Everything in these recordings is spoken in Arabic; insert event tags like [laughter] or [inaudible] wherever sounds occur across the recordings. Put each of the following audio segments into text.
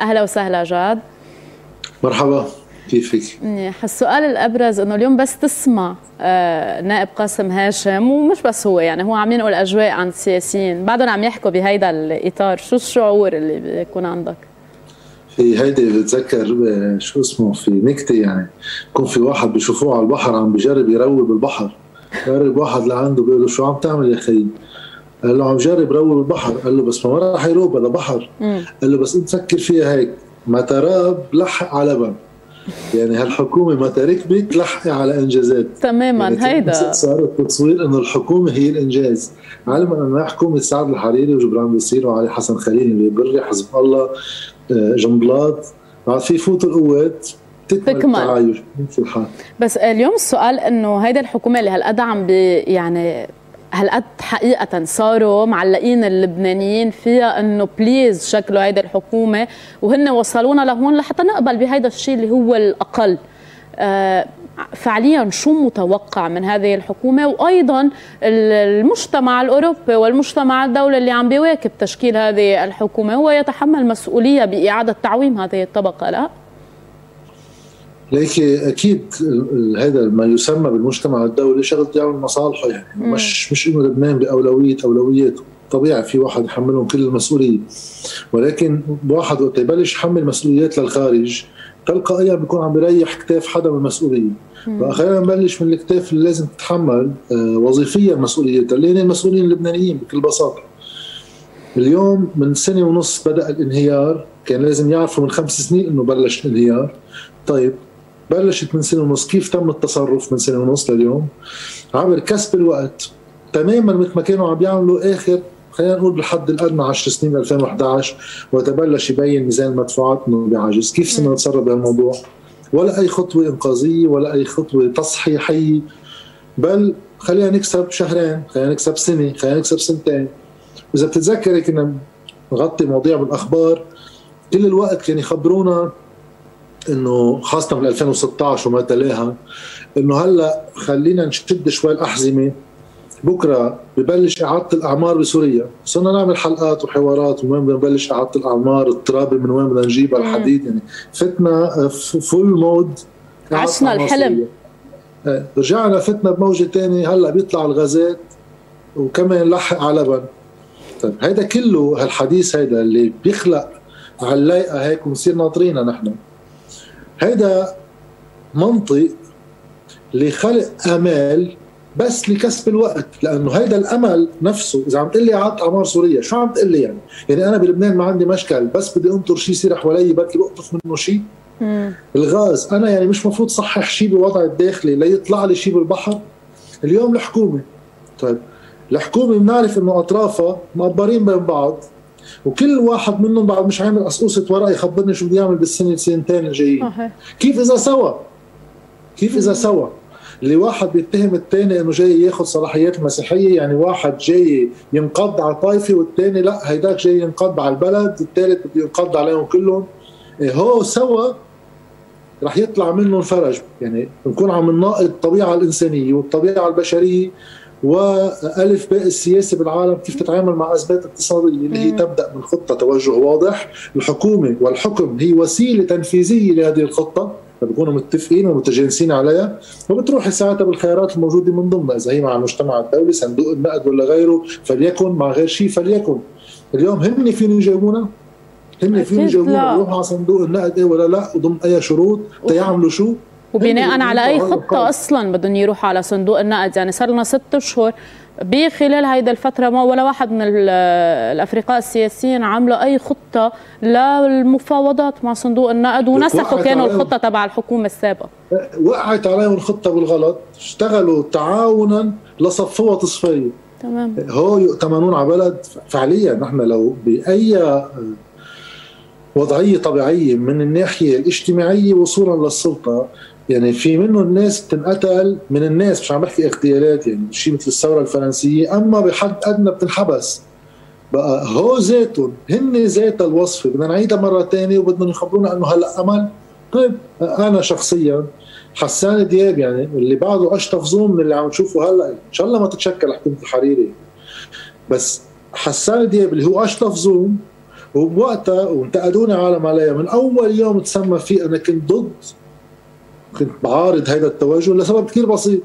أهلا وسهلا جاد مرحبا كيفك؟ منيح السؤال الأبرز إنه اليوم بس تسمع آه نائب قاسم هاشم ومش بس هو يعني هو عم ينقل أجواء عن السياسيين بعدهم عم يحكوا بهيدا الإطار شو الشعور اللي بيكون عندك؟ في هيدي بتذكر آه، شو اسمه في نكتة يعني يكون في واحد بيشوفوه على البحر عم بجرب يروي بالبحر قرب واحد لعنده بيقول له شو عم تعمل يا خيي؟ قال له عم جرب روي بالبحر قال له بس ما راح يروب هذا بحر. قال له بس انت فكر فيها هيك. ما تراب لحق على لبن يعني هالحكومة متى ركبت لحقي على إنجازات. تماما يعني هيدا. صار التصوير إنه الحكومة هي الإنجاز. علما انه حكومه سعد الحريري وجبران بصير وعلي حسن خليل اللي بري حزب الله آه، جنبلاط. بعد في فوت القوات تكمل التعايش الحال. بس اليوم السؤال إنه هيدا الحكومة اللي هالقد عم يعني هالقد حقيقة صاروا معلقين اللبنانيين فيها إنه بليز شكلوا هيدي الحكومة؟ وهن وصلونا لهون لحتى نقبل بهيدا الشيء اللي هو الأقل. آه فعليا شو متوقع من هذه الحكومة؟ وأيضا المجتمع الأوروبي والمجتمع الدولي اللي عم بيواكب تشكيل هذه الحكومة هو يتحمل مسؤولية بإعادة تعويم هذه الطبقة لا؟ ليك أكيد هذا ما يسمى بالمجتمع الدولي شغل يعمل مصالحه يعني. مم. مش مش إنه لبنان بأولوية أولوياته. طبيعي في واحد يحملهم كل المسؤولية. ولكن واحد وقت يبلش يحمل مسؤوليات للخارج تلقائيا بيكون عم بيريح كتاف حدا من المسؤولية. فخلينا نبلش من الكتاف اللي لازم تتحمل آه، وظيفيا مسؤوليتها. اللي هن المسؤولين اللبنانيين بكل بساطة. اليوم من سنة ونص بدأ الانهيار. كان لازم يعرفوا من خمس سنين إنه بلش الانهيار. طيب بلشت من سنة ونص. كيف تم التصرف من سنة ونص لليوم؟ عبر كسب الوقت. تماما مثل ما كانوا عم يعملوا آخر خلينا نقول بالحد الأدنى 10 سنين 2011 وتبلش يبين ميزان المدفوعات إنه بعجز، كيف صرنا نتصرف بهالموضوع؟ ولا أي خطوة إنقاذية ولا أي خطوة تصحيحية. بل خلينا نكسب شهرين، خلينا نكسب سنة، خلينا نكسب سنتين. واذا بتتذكري كنا نغطي مواضيع بالأخبار. كل الوقت كانوا يخبرونا إنه خاصة من 2016 وما تلاها إنه هلأ خلينا نشد شوي الأحزمة. بكرة ببلش إعادة الأعمار بسوريا، صرنا نعمل حلقات وحوارات وين بدنا نبلش إعادة الأعمار، الترابة من وين بدنا نجيبها الحديد يعني. فتنا full mode عشنا الحلم. إيه، رجعنا فتنا بموجة ثانية هلأ بيطلع الغازات وكمان لحق على لبن طيب هيدا كله هالحديث هيدا اللي بيخلق على اللايقه هيك ونصير ناطرينها نحن. هيدا منطق لخلق آمال بس لكسب الوقت لأنه هيدا الأمل نفسه إذا عم تقول لي اعاده اعمار سوريا شو عم تقول لي يعني؟ يعني أنا بلبنان ما عندي مشكل بس بدي أنطر شيء يصير حوالي بركي بقطف منه شيء الغاز أنا يعني مش مفروض صحح شيء بوضع الداخلي ليطلع لي شيء بالبحر. اليوم الحكومة طيب الحكومة بنعرف إنه أطرافها مقبرين بين بعض. وكل واحد منهم بعد مش عامل قصقوصه ورقه يخبرني شو بده يعمل بالسنة سنتين الجايين. كيف إذا سوى كيف إذا سوى اللي واحد بيتهم الثاني إنه جاي ياخذ صلاحيات المسيحيه يعني واحد جاي ينقض على طائفة والثاني لا هيداك جاي ينقض على البلد الثالث بده ينقض عليهم كلهم. إيه هو سوى رح يطلع منهم فرج يعني نكون عم نناقض الطبيعة الإنسانية والطبيعة البشرية. وألف باء السياسة بالعالم كيف تتعامل مع ازمات اقتصادية اللي هي تبدأ من خطه توجه واضح. الحكومة والحكم هي وسيلة تنفيذية لهذه الخطة. فبكونوا متفقين ومتجانسين عليها. وبتروحي ساعتها بالخيارات الموجودة من ضمنها إذا هي مع المجتمع الدولي صندوق النقد ولا غيره فليكن مع غير شيء فليكن. اليوم هن فين يجاوبونا هن فين يجاوبونا يروحوا على صندوق النقد إيه ولا لا؟ وضمن أي شروط. تيعملوا شو؟ وبناء على أي خطة أصلا بدهم يروحوا على صندوق النقد. يعني صار لنا ست اشهر بخلال هيدا الفترة ما ولا واحد من الأفرقاء السياسيين عملوا أي خطة للمفاوضات مع صندوق النقد ونسخوا كانوا الخطة تبع الحكومة السابقة. وقعت عليهم الخطة بالغلط. اشتغلوا تعاونا لصفوها تصفية. تمام. هو يؤتمنون على بلد. فعليا نحن لو بأي وضعية طبيعية من الناحية الاجتماعية وصولا للسلطة يعني في منه الناس بتنقتل من الناس مش عم بحكي اغتيالات يعني شيء مثل الثورة الفرنسية أما بحد أدنى بتنحبس. بقى هو ذاتهم هن ذات الوصفه بدنا نعيدها مرة ثانية وبدنا يخبرونا إنه هلأ أمل. طيب أنا شخصيا حسان دياب يعني اللي بعده أشطف زوم من اللي عم تشوفه هلأ إن شاء الله ما تتشكل حكومه الحريري بس حسان دياب اللي هو أشطف زوم وبوقتها وانتقدوني عالم عليها من أول يوم تسمى فيه أنا كنت ضد كنت بعارض هذا التوجه لسبب كثير بسيط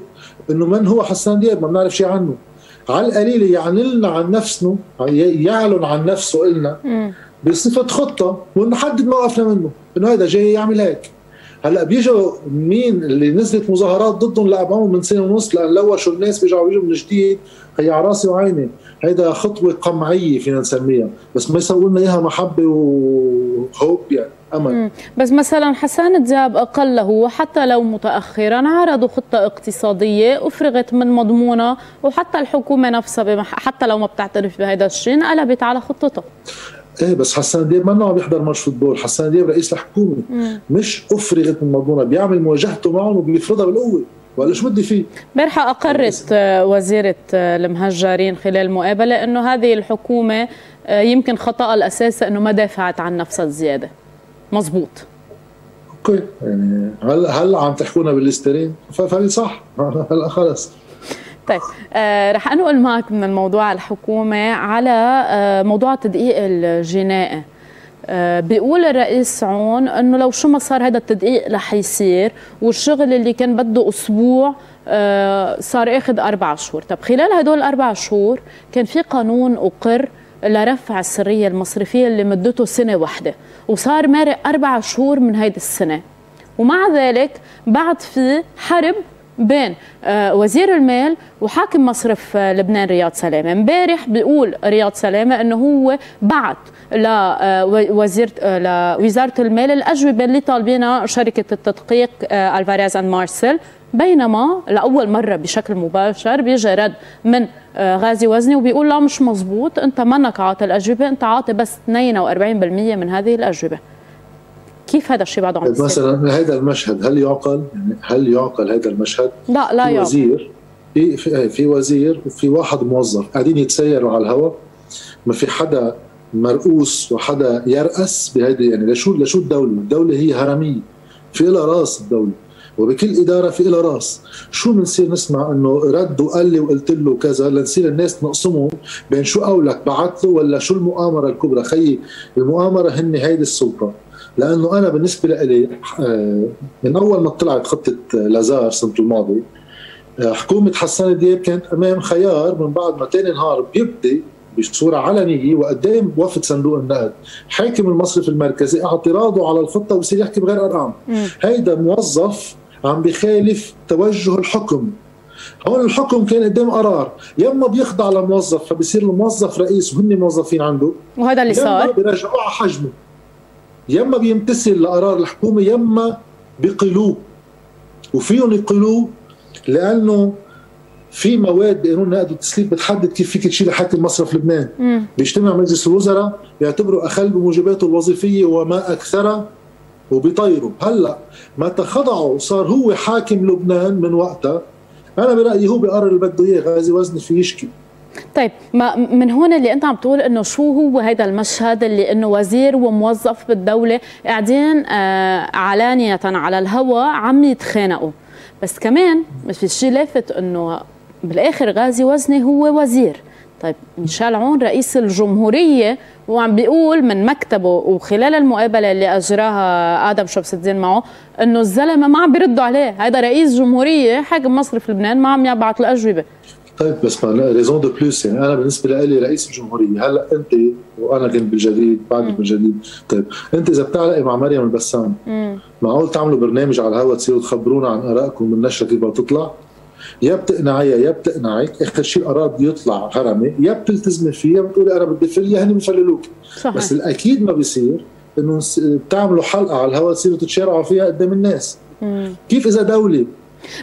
إنه من هو حسان دياب؟ ما بنعرف شيء عنه. على القليله يعني لنا عن نفسنا يعلن عن نفسه إلنا بصفة خطة ونحدد موقفنا منه إنه هذا جاي يعمل هيك. هلأ بيجوا مين اللي نزلت مظاهرات ضدهم لابعهم من سنة ونص لأن لوشوا الناس بيرجعوا بيجوا من جديد هي على راسي وعيني. هيدا خطوة قمعية فينا نسميها بس ما يسووا لنا إياها محبة وهوب يعني. أمل. بس مثلا حسان دياب أقله وحتى لو متاخرا عرضوا خطة اقتصادية أفرغت من مضمونها وحتى الحكومة نفسها حتى لو ما بتعترف بهذا الشيء انقلبت على خطتها. إيه بس حسان دياب ما عم بيحضر ماتش فوتبول، حسان دياب رئيس الحكومة. مم. مش أفرغت من مضمونها بيعمل مواجهته معهم وبيفرضها بالقوة. ولا شو بدي فيه؟ امبارحة أقرت وزيرة المهجرين خلال مقابلة أنه هذه الحكومة آه، يمكن خطأ الأساسي أنه ما دافعت عن نفسها زيادة. مزبوط أوكي. يعني هلا هلا عم تحكونا بالسترين فهي صح. [laughs] هلا خلص. طيب آه رح أنقل معك من الموضوع الحكومة على آه موضوع التدقيق الجنائي آه بيقول الرئيس عون إنه لو شو ما صار هذا التدقيق رح يصير والشغل اللي كان بده أسبوع آه صار آخذ أربع شهور، طب خلال هدول الأربع شهور كان في قانون أقر لرفع السرية المصرفية اللي مدته سنة واحدة وصار مارق أربع شهور من هيدي السنة. ومع ذلك بعد في حرب بين آه، وزير المال وحاكم مصرف آه، لبنان رياض سلامة. امبارح بيقول رياض سلامة إنه هو بعت لوزير آه، لوزاره المال الأجوبة اللي طالبينها شركة التدقيق ألفاريز أند مارسل بينما لأول مرة بشكل مباشر بيجي رد من غازي وزني وبيقول لا مش مزبوط أنت منك عاطي الأجوبة أنت عاطي بس 42% من هذه الأجوبة. كيف هذا الشيء بعده عم؟ مثلا هذا المشهد هل يعقل؟ يعني هل يعقل هذا المشهد؟ لا لا في يعقل وزير في في, في وزير وفي واحد موظف قاعدين يتسيروا على الهواء ما في حدا مرؤوس وحدا يرأس بهيدي يعني لشو لشو الدولة؟ الدولة هي هرمية في لها رأس الدولة وبكل إدارة في لها رأس شو بنصير نسمع إنه رد وقال لي وقلت له كذا لنصير الناس نقسمهم بين شو قولك بعت له ولا شو المؤامرة الكبرى خيي المؤامرة هن هيدي السلطة لأنه أنا بالنسبة لي آه، من أول ما طلعت خطة لازار السنة الماضية آه، حكومة حسان دياب كانت أمام خيار من بعد ما ثاني نهار بيبدي بصورة علنية وقدام وفد صندوق النقد. حاكم المصرف المركزي اعتراضه على الخطة ويصير يحكي بغير أرقام. هيدا موظف عم بخالف توجه الحكم. هون الحكم كان قدام قرار. يما بيخضع لموظف فبصير الموظف رئيس وهن موظفين عنده. وهذا اللي صار. بيرجعوه على حجمه. يما بيمتثل لقرار الحكومة يما بيقلوه. وفيهم يقلوه لأنه في مواد بقانون نقد والتسليم بتحدد كيف فيك تشيل حاكم مصرف لبنان. مم. بيجتمع مجلس الوزراء بيعتبروا أخل بموجباته الوظيفية وما اكثرها وبيطيروا هلأ متى خضعوا صار هو حاكم لبنان من وقتها أنا برأيي هو بيقرر اللي بده إياه غازي وزني في يشكي. طيب ما من هون اللي أنت عم تقول إنه شو هو هذا المشهد اللي إنه وزير وموظف بالدولة قاعدين آه علانية على الهواء عم يتخانقوا. بس كمان في شيء لافت إنه بالآخر غازي وزني هو وزير. طيب ميشيل عون رئيس الجمهورية وعم بيقول من مكتبه وخلال المقابلة اللي أجراها آدم شمس الدين معه إنه الزلمة ما عم بيردوا عليه. هذا رئيس جمهورية حاكم مصرف لبنان ما عم يبعث الاجوبه طيب بس mais raison de plus يعني أنا بالنسبة لي رئيس الجمهورية هلأ أنت وأنا كنت بالجديد بعد بالجديد طيب أنت إذا بتعلقي مع مريم البسام معقول تعملوا برنامج على الهواء تصيروا تخبرونا عن آرائكم من نشرة كيف تطلع يا بتقنعيها يا بتقنعك آخر شيء القرار بده يطلع هرمي يا بتلتزمي فيه يا بتقولي أنا بدي فل هني بفللوك بس الأكيد ما بيصير إنه بتعملوا حلقة على الهواء تصيروا تتشارعوا فيها قدام الناس. مم. كيف إذا دولة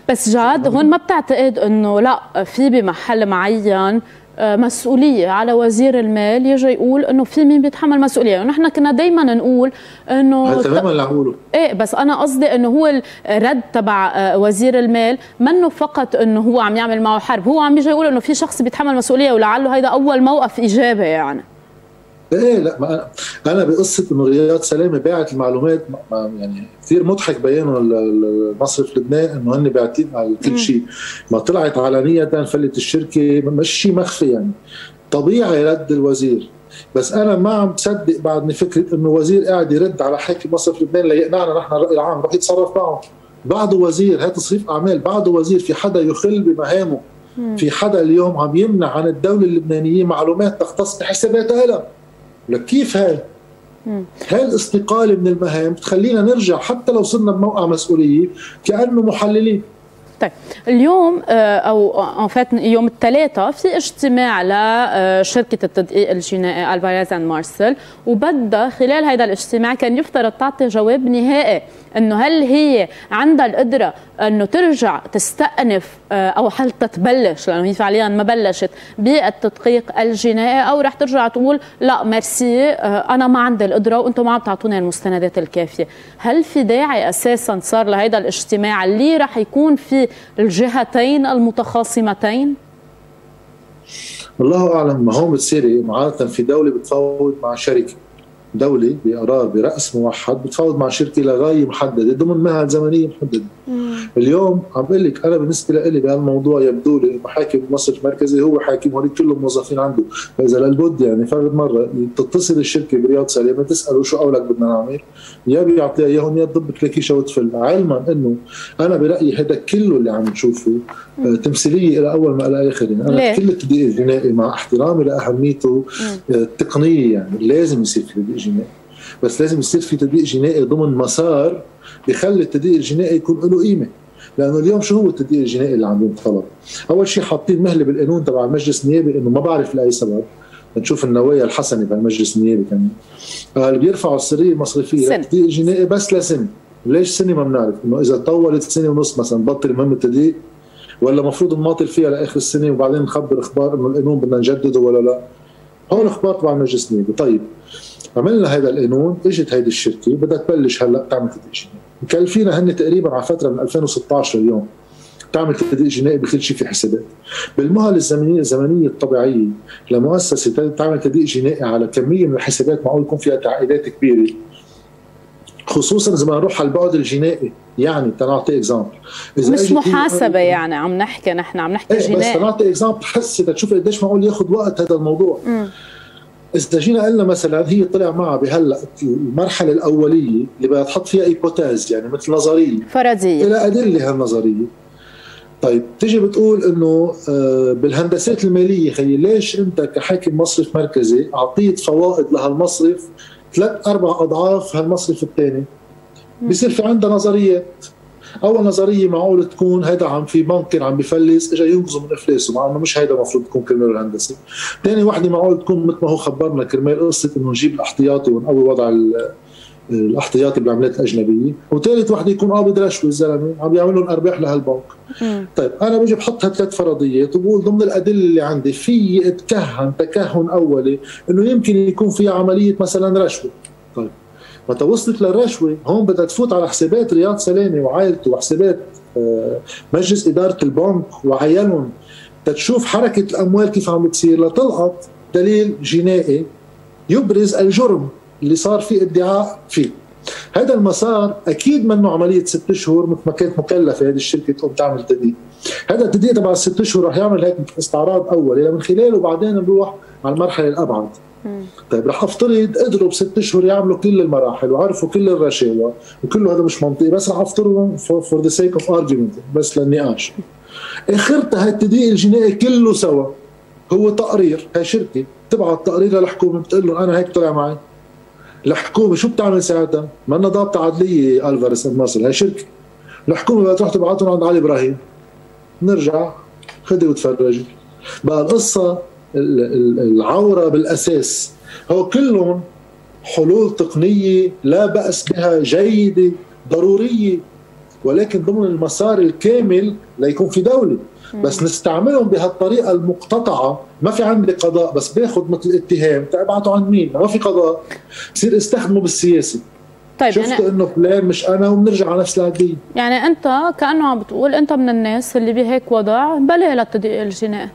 بس جاد هون ما بتعتقد إنه لا في بمحل معين آه، مسؤولية على وزير المال يجي يقول إنه في مين بيتحمل مسؤولية؟ ونحن كنا دائما نقول إنه هذا تماما اللي عم إيه بس أنا قصدي إنه هو الرد تبع آه، وزير المال منه فقط إنه هو عم يعمل معه حرب. هو عم يجي يقول إنه في شخص بيتحمل مسؤولية ولعله هيدا أول موقف اجابه يعني. إيه لا ما أنا بقصة إنه رياض سلامة باعت المعلومات يعني كثير مضحك بيانه المصرف لبنان إنه هن باعتين على كل شيء. ما طلعت علنية فلت الشركة مش شيء مخفي يعني. طبيعي رد الوزير. بس أنا ما عم بصدق بعدني فكرة إنه وزير قاعد يرد على حاكم مصرف لبنان ليقنعنا نحن الرأي العام رح يتصرف معه. بعده وزير هي تصريف أعمال. بعده وزير في حدا يخل بمهامه. في حدا اليوم عم يمنع عن الدولة اللبنانية معلومات تختص بحساباتها لها لك كيف هاي؟ هاي الاستقالة من المهام بتخلينا نرجع حتى لو صرنا بموقع مسؤولية كأنه محللين طيب اليوم آه، أو ان فات يوم الثلاثاء في اجتماع لشركه التدقيق الجنائي Alvarez and Marsal وبدها خلال هذا الاجتماع كان يفترض تعطي جواب نهائي إنه هل هي عندها القدرة إنه ترجع تستأنف آه، أو حتى تبلش لأنه هي فعليا ما بلشت بالتدقيق الجنائي أو رح ترجع تقول لا ميرسي آه، أنا ما عندي القدرة وأنتم ما عم تعطوني المستندات الكافية. هل في داعي أساسا صار لهذا الاجتماع؟ اللي رح يكون في الجهتين المتخاصمتين؟ الله أعلم ما هو بتصير عاده في دولة بتفاوض مع شركة. دولة بقرار برأس موحد بتفاوض مع شركة لغاية محددة ضمن مهل زمنية محددة. مم. اليوم عم بقول لك أنا بالنسبة لي بهالموضوع يبدو لي محاكم مصر المركزي هو حاكم هوليك كلهم موظفين عنده. فإذا للبد يعني فرد مرة تتصل الشركة برياض سليمة تسأله شو قولك بدنا نعمل؟ يا بيعطيها إياهم يا تضب كليكيشة وتفل. علما إنه أنا برأيي هذا كله اللي عم نشوفه آه، تمثيلية إلى أول ما إلى آخر يعني أنا ليه؟ كل التدقيق الجنائي مع احترامي لأهميته التقنية يعني لازم يصير في جنائي بس لازم يصير في تدقيق جنائي ضمن مسار بخلي التدقيق الجنائي يكون له قيمة. لأنه اليوم شو هو التدقيق الجنائي اللي عم ينطلب؟ أول شيء حاطين مهلة بالقانون تبع المجلس النيابي إنه ما بعرف لأي سبب. نشوف النوايا الحسنة بالمجلس النيابي كمان. قال بيرفعوا السريه المصرفية. للتدقيق الجنائي بس لسنة. ليش سنة ما بنعرف؟ إنه إذا طولت سنة ونص مثلا بطل مهمة التدقيق ولا المفروض نماطل فيها لآخر السنة وبعدين نخبر إخبار إنه القانون بدنا نجدده ولا لا؟ هون أخبار تبع المجلس النيابي. طيب عملنا هذا القانون اجت هيدي الشركة بدها تبلش هلأ تعمل تدقيق جنائي. مكلفينا هن تقريبا على فترة من 2016 اليوم تعمل تدقيق جنائي بكل شيء في حسابات. بالمهل الزمنيه الزمنية الطبيعية لمؤسسة تعمل تدقيق جنائي على كمية من الحسابات معقول يكون فيها تعقيدات كبيرة. خصوصا إذا بدنا نروح على البعد الجنائي. يعني تنعطي exemple مش محاسبة يعني عم نحكي نحن عم نحكي إيه جنائي. بس تنعطي exemple حس تشوفي قديش معقول ياخذ وقت هذا الموضوع. م. إذا جينا قلنا مثلا هي طلع معها بهلأ المرحلة الأولية اللي بدها تحط فيها hypothèse يعني مثل نظرية. فرضيه إلى ادله هالنظريه طيب تيجي بتقول إنه آه، بالهندسات المالية خيي ليش أنت كحاكم مصرف مركزي أعطيت فوائد لهالمصرف ثلاث أربع أضعاف هالمصرف الثاني. بصير في عندها نظريات أول نظرية معقول تكون هيدا عم في بنكر عم بفلس اجى ينقذه من افلاسه مع إنه مش هيدا المفروض تكون كرمال الهندسة. ثاني وحدة معقول تكون مثل ما هو خبرنا كرمال قصة إنه نجيب الاحتياطي ونقوي وضع الاحتياطي بالعملات الأجنبية. وثالث وحده يكون قابض رشوة الزلمة عم يعمل لهم أرباح لهالبنك. طيب أنا بجي بحط ثلاث فرضيات وبقول ضمن الأدلة اللي عندي في اتكهن تكهن أولي إنه يمكن يكون في عملية مثلا رشوة. طيب متى وصلت للرشوة هون بدها تفوت على حسابات رياض سلامة وعائلته وحسابات آه، مجلس إدارة البنك وعيالهم تتشوف حركة الأموال كيف عم بتصير لتلقط دليل جنائي يبرز الجرم. اللي صار فيه ادعاء فيه. هذا المسار أكيد منه عملية ست اشهر مثل ما كانت مكلفة هذه الشركة تقوم تعمل تدقيق هذا التدقيق تبع الست اشهر رح يعمل هيك استعراض اولي من خلاله بعدين نروح على المرحلة الأبعد. طيب رح أفترض قدروا بست اشهر يعملوا كل المراحل وعرفوا كل الرشاوى وكله هذا مش منطقي بس رح أفترضهم for the sake of argument بس للنقاش. اخرتها التدقيق الجنائي كله سوا هو تقرير هاي شركة تبعت تقرير للحكومة بتقول لهم أنا هيك طلع معي. الحكومة شو بتعمل ساعتها؟ ما لنا ضابطه عدليه Alvarez Marsal هاي شركة. الحكومة بدها تروح تبعتهم عند علي إبراهيم. نرجع خدي وتفرجي بقى القصة العورة بالأساس. هو كلهم حلول تقنية لا بأس بها جيدة ضرورية. ولكن ضمن المسار الكامل ليكون في دولة. بس نستعملهم بهالطريقة المقتطعة. ما في عندي قضاء بس باخذ مثل اتهام تبعته عند مين؟ ما في قضاء. بصير استخدمه بالسياسة. طيب شفت يعني إنه فلان مش أنا وبنرجع على نفس العقليه يعني أنت كأنه عم بتقول أنت من الناس اللي بهيك وضع بلا للتدقيق الجنائي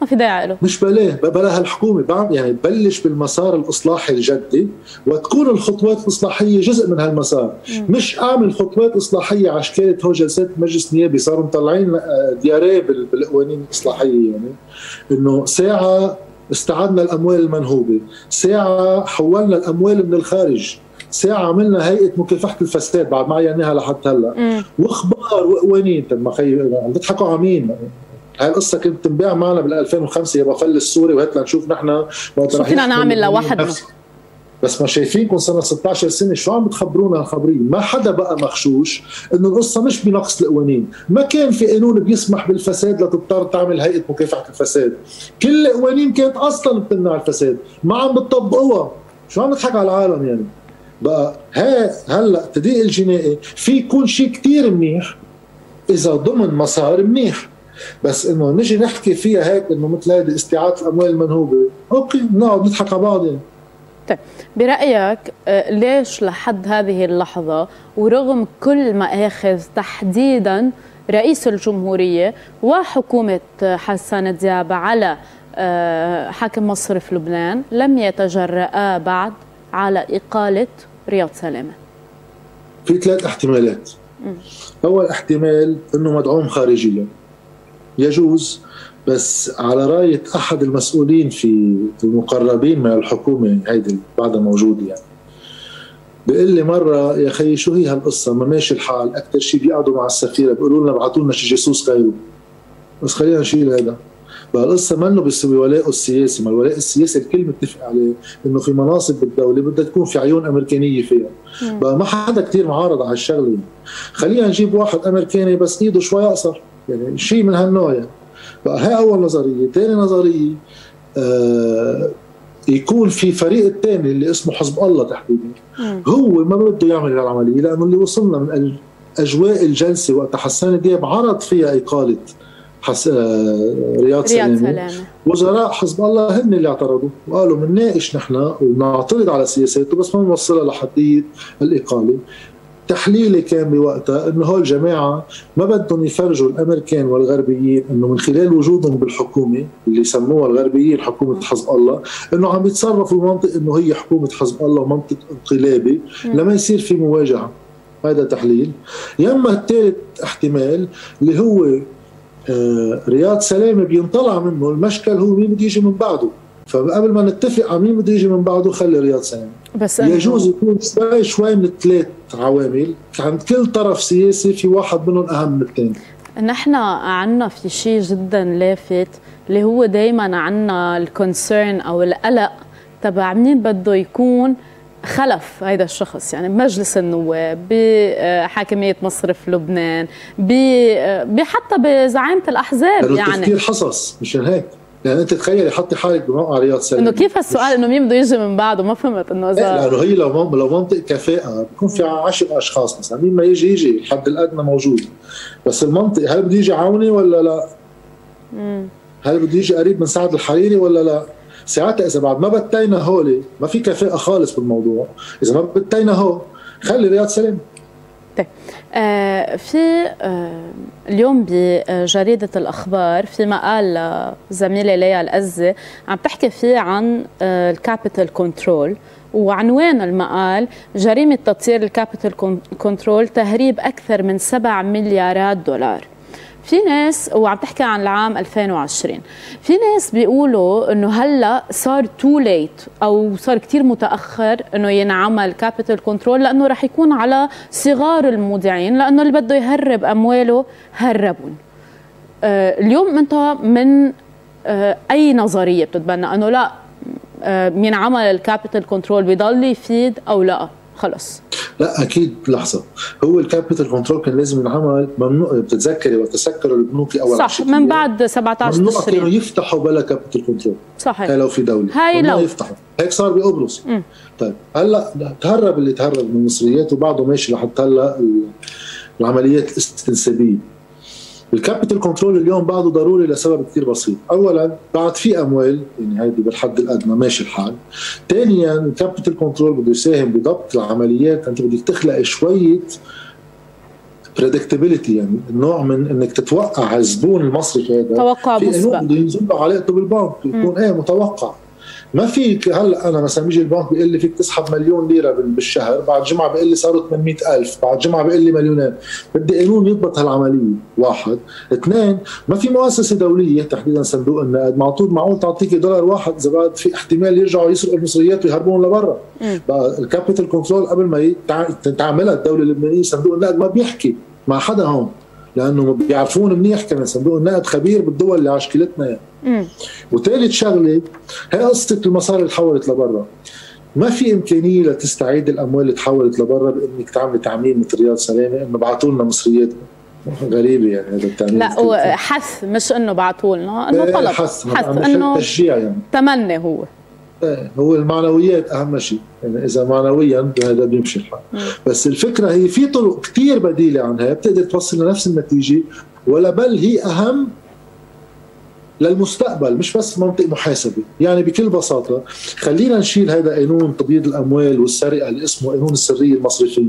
ما في داعي له. مش بلاه بلاها الحكومة. بعد يعني تبلش بالمسار الإصلاحي الجدي وتكون الخطوات الإصلاحية جزء من هالمسار. مم. مش أعمل خطوات إصلاحية على شكاله هو جلسات مجلس نيابي. صاروا مطلعين آه، دياريه بالقوانين الإصلاحية يعني. إنه ساعة استعدنا الاموال المنهوبة. ساعة حولنا الأموال من الخارج. ساعة عملنا هيئة مكافحة الفساد بعد ما عيناها لحد هلأ. وأخبار وقوانين. طب ما خي عم تضحكوا على مين؟ هاي القصة كانت تنباع معنا بال 2005 يا بفل السوري وهات لنشوف نحن. شو فينا نعمل لوحدنا؟ بس ما شايفينكم صرنا 16 سنة شو عم بتخبرونا الخبرين ما حدا بقى مخشوش إنه القصة مش بنقص القوانين. ما كان في قانون بيسمح بالفساد لتضطر تعمل هيئة مكافحة الفساد. كل القوانين كانت أصلا بتمنع الفساد. ما عم بتطبقوها. شو عم نضحك على العالم يعني؟ بقى ها هلأ التدقيق الجنائي في يكون شيء كثير منيح إذا ضمن مسار منيح. بس إنه نجي نحكي فيها هيك إنه مثل هيدي استعاده الأموال المنهوبة. أوكي نقعد نضحك على بعض يعني. طيب برأيك آه، ليش لحد هذه اللحظة ورغم كل مآخذ تحديدا رئيس الجمهورية وحكومة حسان دياب على آه، حاكم مصرف لبنان لم يتجرأ بعد على إقالة رياض سلامة في ثلاث احتمالات. م. أول احتمال أنه مدعوم خارجيا. يجوز بس على راية أحد المسؤولين في المقربين من الحكومة هيدي بعدها موجودة يعني؟ بيقول لي مرة يا خيي شو هي هالقصة؟ ما ماشي الحال. أكثر شيء بيقعدوا مع السفيرة بيقولوا لنا ابعثوا لنا شي جاسوس غيره. بس خلينا نشيل هذا بقى القصة منه بيسوي ولاءه السياسي. ما الولاء السياسي الكل متفق عليه إنه في مناصب بالدولة بدها تكون في عيون أمريكانية فيها. بقى ما حدا كثير معارض على الشغلة خلينا نجيب واحد أمريكاني بس إيده شوي أقصر. يعني شيء من هالنوع يعني. بقى هاي أول نظرية. ثاني نظرية آه يكون في فريق الثاني اللي اسمه حزب الله تحديدا. هو ما بده يعمل هالعملية لأنه اللي وصلنا من أجواء الجلسة وقت حسان دياب عرض فيها إقالة حس... آه رياض سلامه, سلامة. وزراء حزب الله هن اللي اعترضوا وقالوا بنناقش نحن ونعترض على سياساته بس ما بنوصلها لحديه الإقالة. تحليلي كان بوقتها إنه هول الجماعه ما بدهم يفرجوا الأمريكان والغربيين إنه من خلال وجودهم بالحكومة اللي سموها الغربيين حكومة حزب الله إنه عم يتصرفوا بمنطق إنه هي حكومة حزب الله ومنطق انقلابي لما يصير في مواجهة. هذا تحليل. يما الثالث احتمال اللي هو آه رياض سلامة بينطلع منه المشكل هو مين بده يجي من بعده. فقبل ما نتفق على مين بده يجي من بعده خلي رياض سلامة. بس يجوز يكون شوي شوي من الثلاث عوامل. عند كل طرف سياسي في واحد منهم أهم من الثاني. نحن عنا في شيء جدا لافت اللي هو دائما عنا الكونسيرن أو القلق تبع مين بده يكون خلف هذا الشخص. يعني بمجلس النواب بحاكمية مصرف لبنان حتى بزعامة الأحزاب يعني. تفكير حصص مشان هيك. يعني أنت تخيلي حطي حالك بموقع رياض سلمي إنه كيف هالسؤال إنه مين بده يجي من بعده ما فهمت إنه اذا لأنه هي لو لو منطق كفاءة بكون في 10 أشخاص مثلا مين ما يجي يجي الحد الأدنى موجود بس المنطق هل بده يجي عوني ولا لا؟ مم. هل بده يجي قريب من سعد الحريري ولا لا؟ ساعتها إذا بعد ما بتينا هولي ما في كفاءة خالص بالموضوع، إذا ما بتينا هو خلي رياض سلام طيب آه في آه اليوم بجريدة الأخبار في مقال زميلة ليا القزي عم تحكي فيه عن آه ال capital control وعنوان المقال؟ جريمة تطير ال capital control تهريب أكثر من 7 مليارات دولار. في ناس وعم تحكي عن العام 2020 في ناس بيقولوا إنه هلأ صار too late أو صار كتير متأخر إنه ينعمل capital control لأنه رح يكون على صغار المودعين لأنه اللي بده يهرب أمواله هربهن آه اليوم أنت من آه أي نظرية بتتبنى؟ إنه لأ آه ينعمل ال capital control بضل يفيد أو لأ؟ خلص لا أكيد. لحظة. هو ال capital control كان لازم ينعمل ممنوع بتتذكري وقت تسكروا البنوك أول صح من بعد 17 ممنوع كانوا يفتحوا بلا capital control. صحيح. لو في دولة. هاي لو. يفتحوا. هيك صار بقبرص طيب. هلأ تهرب اللي تهرب من المصريات وبعده ماشي لحتى هلأ العمليات الاستنسابية. ال capital control اليوم بعده ضروري لسبب كثير بسيط. اولا بعد في أموال يعني هيدي بالحد الأدنى ماشي الحال. ثانيا ال capital control بده يساهم بضبط العمليات. أنت بدك تخلق شوية predictability يعني نوع من إنك تتوقع الزبون المصري هذا توقع مسبق بده ينزل له علاقته بالبنك يكون إيه متوقع. ما فيك. هلا أنا مثلا بيجي البنك بيقول لي فيك تسحب مليون ليرة بالشهر. بعد جمعة بيقول لي صاروا 800000 بعد جمعة بيقول لي مليونين. بدي قانون يضبط هالعملية. واحد. اثنين ما في مؤسسه دولية تحديدا صندوق النقد. معطول معقول تعطيك دولار واحد إذا بعد في احتمال يرجعوا يسرقوا المصريات ويهربوهن لبرا. ال capital control قبل ما تعملها الدولة اللبنانية صندوق النقد ما بيحكي مع حدا هون. لأنه بيعرفوا منيح كمان صندوق النقد خبير بالدول اللي على شكلتنا يعني. وثالث شغلة هي قصة المصاري اللي تحولت لبرا. ما في إمكانية لتستعيد الأموال اللي تحولت لبرا بإنك تعملي تعميم مثل رياض سلامه انه بعثوا لنا مصريات غريبة يعني هذا التعميم. لا هو حث مش إنه بعثوا لنا إنه طلب. حث حث إنه تشجيع يعني. تمني هو. هو المعنويات أهم شيء. يعني إذا معنويا هذا بيمشي الحال. بس الفكرة هي في طرق كثير بديلة عن هي بتقدر توصل لنفس النتيجة ولا بل هي أهم للمستقبل مش بس منطق محاسبه يعني بكل بساطة خلينا نشيل هذا قانون تبييض الأموال والسرقة اللي اسمه قانون السرية المصرفية.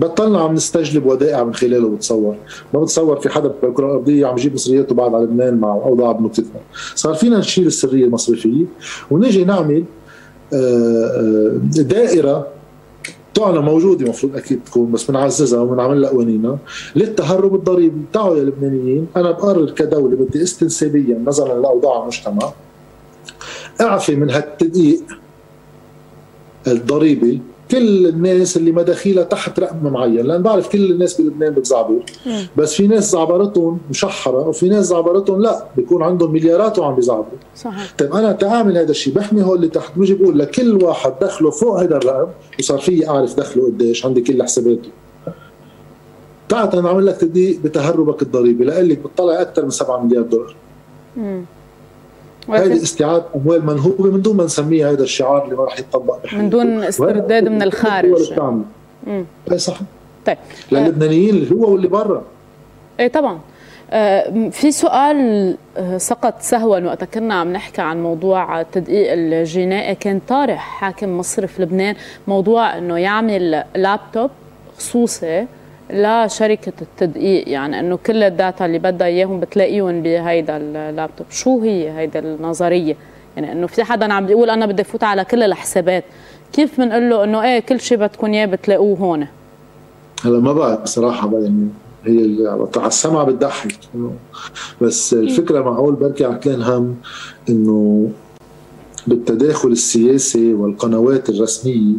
بطلنا عم نستجلب ودائع من خلاله بتصور ما بتصور في حدا بالكره الارضيه عم يجيب مصرياته بعد على لبنان مع أوضاع بنكتتنا صار فينا نشيل السرية المصرفية ونجي نعمل آه، آه، دائرة تعنى موجودة المفروض أكيد تكون بس بنعززها وبنعمل لها قوانينها للتهرب الضريبي تعالوا يا لبنانيين أنا بقرر كدولة بدي استنسابيا نظرا لأوضاع المجتمع أعفي من هالتدقيق الضريبي كل الناس اللي مداخيلها تحت رقم معين لأن بعرف كل الناس بلبنان بتزعبر بس في ناس زعبرتهم مشحرة وفي ناس زعبرتهم لا بيكون عندهم مليارات وعم بيزعبروا صحيح. طيب أنا تعامل هذا الشيء بحمي هول اللي تحت بيجي بقول لكل واحد دخله فوق هذا الرقم وصار في أعرف دخله قديش عندي كل حساباته. تعال نعمل لك تدقيق بتهربك الضريبي لقول لك بتطلع أكثر من 7 مليار دولار. هذه استعاده أموال منهوبه من دون ما نسميها هذا الشعار اللي ما راح يتطبق بحياتي. من دون استرداد من الخارج. أي صح. طيب. للبنانيين اللي هون واللي برا. إيه طبعا. آه، في سؤال آه، سقط سهوا وقت كنا عم نحكي عن موضوع التدقيق الجنائي كان طارح حاكم مصرف لبنان موضوع إنه يعمل لابتوب خصوصي لشركة التدقيق يعني إنه كل ال data اللي بدها إياهم بتلاقيهم بهيدا اللابتوب. شو هي هيدا النظرية؟ يعني إنه في حدا عم بيقول أنا بدي فوت على كل الحسابات. كيف بنقول له إنه إيه كل شيء بدكم إياه بتلاقوه هون؟ هلا ما بعرف صراحة يعني هي على السمع بتضحك. بس الفكرة معقول بركي عتلان هم إنه بالتداخل السياسي والقنوات الرسمية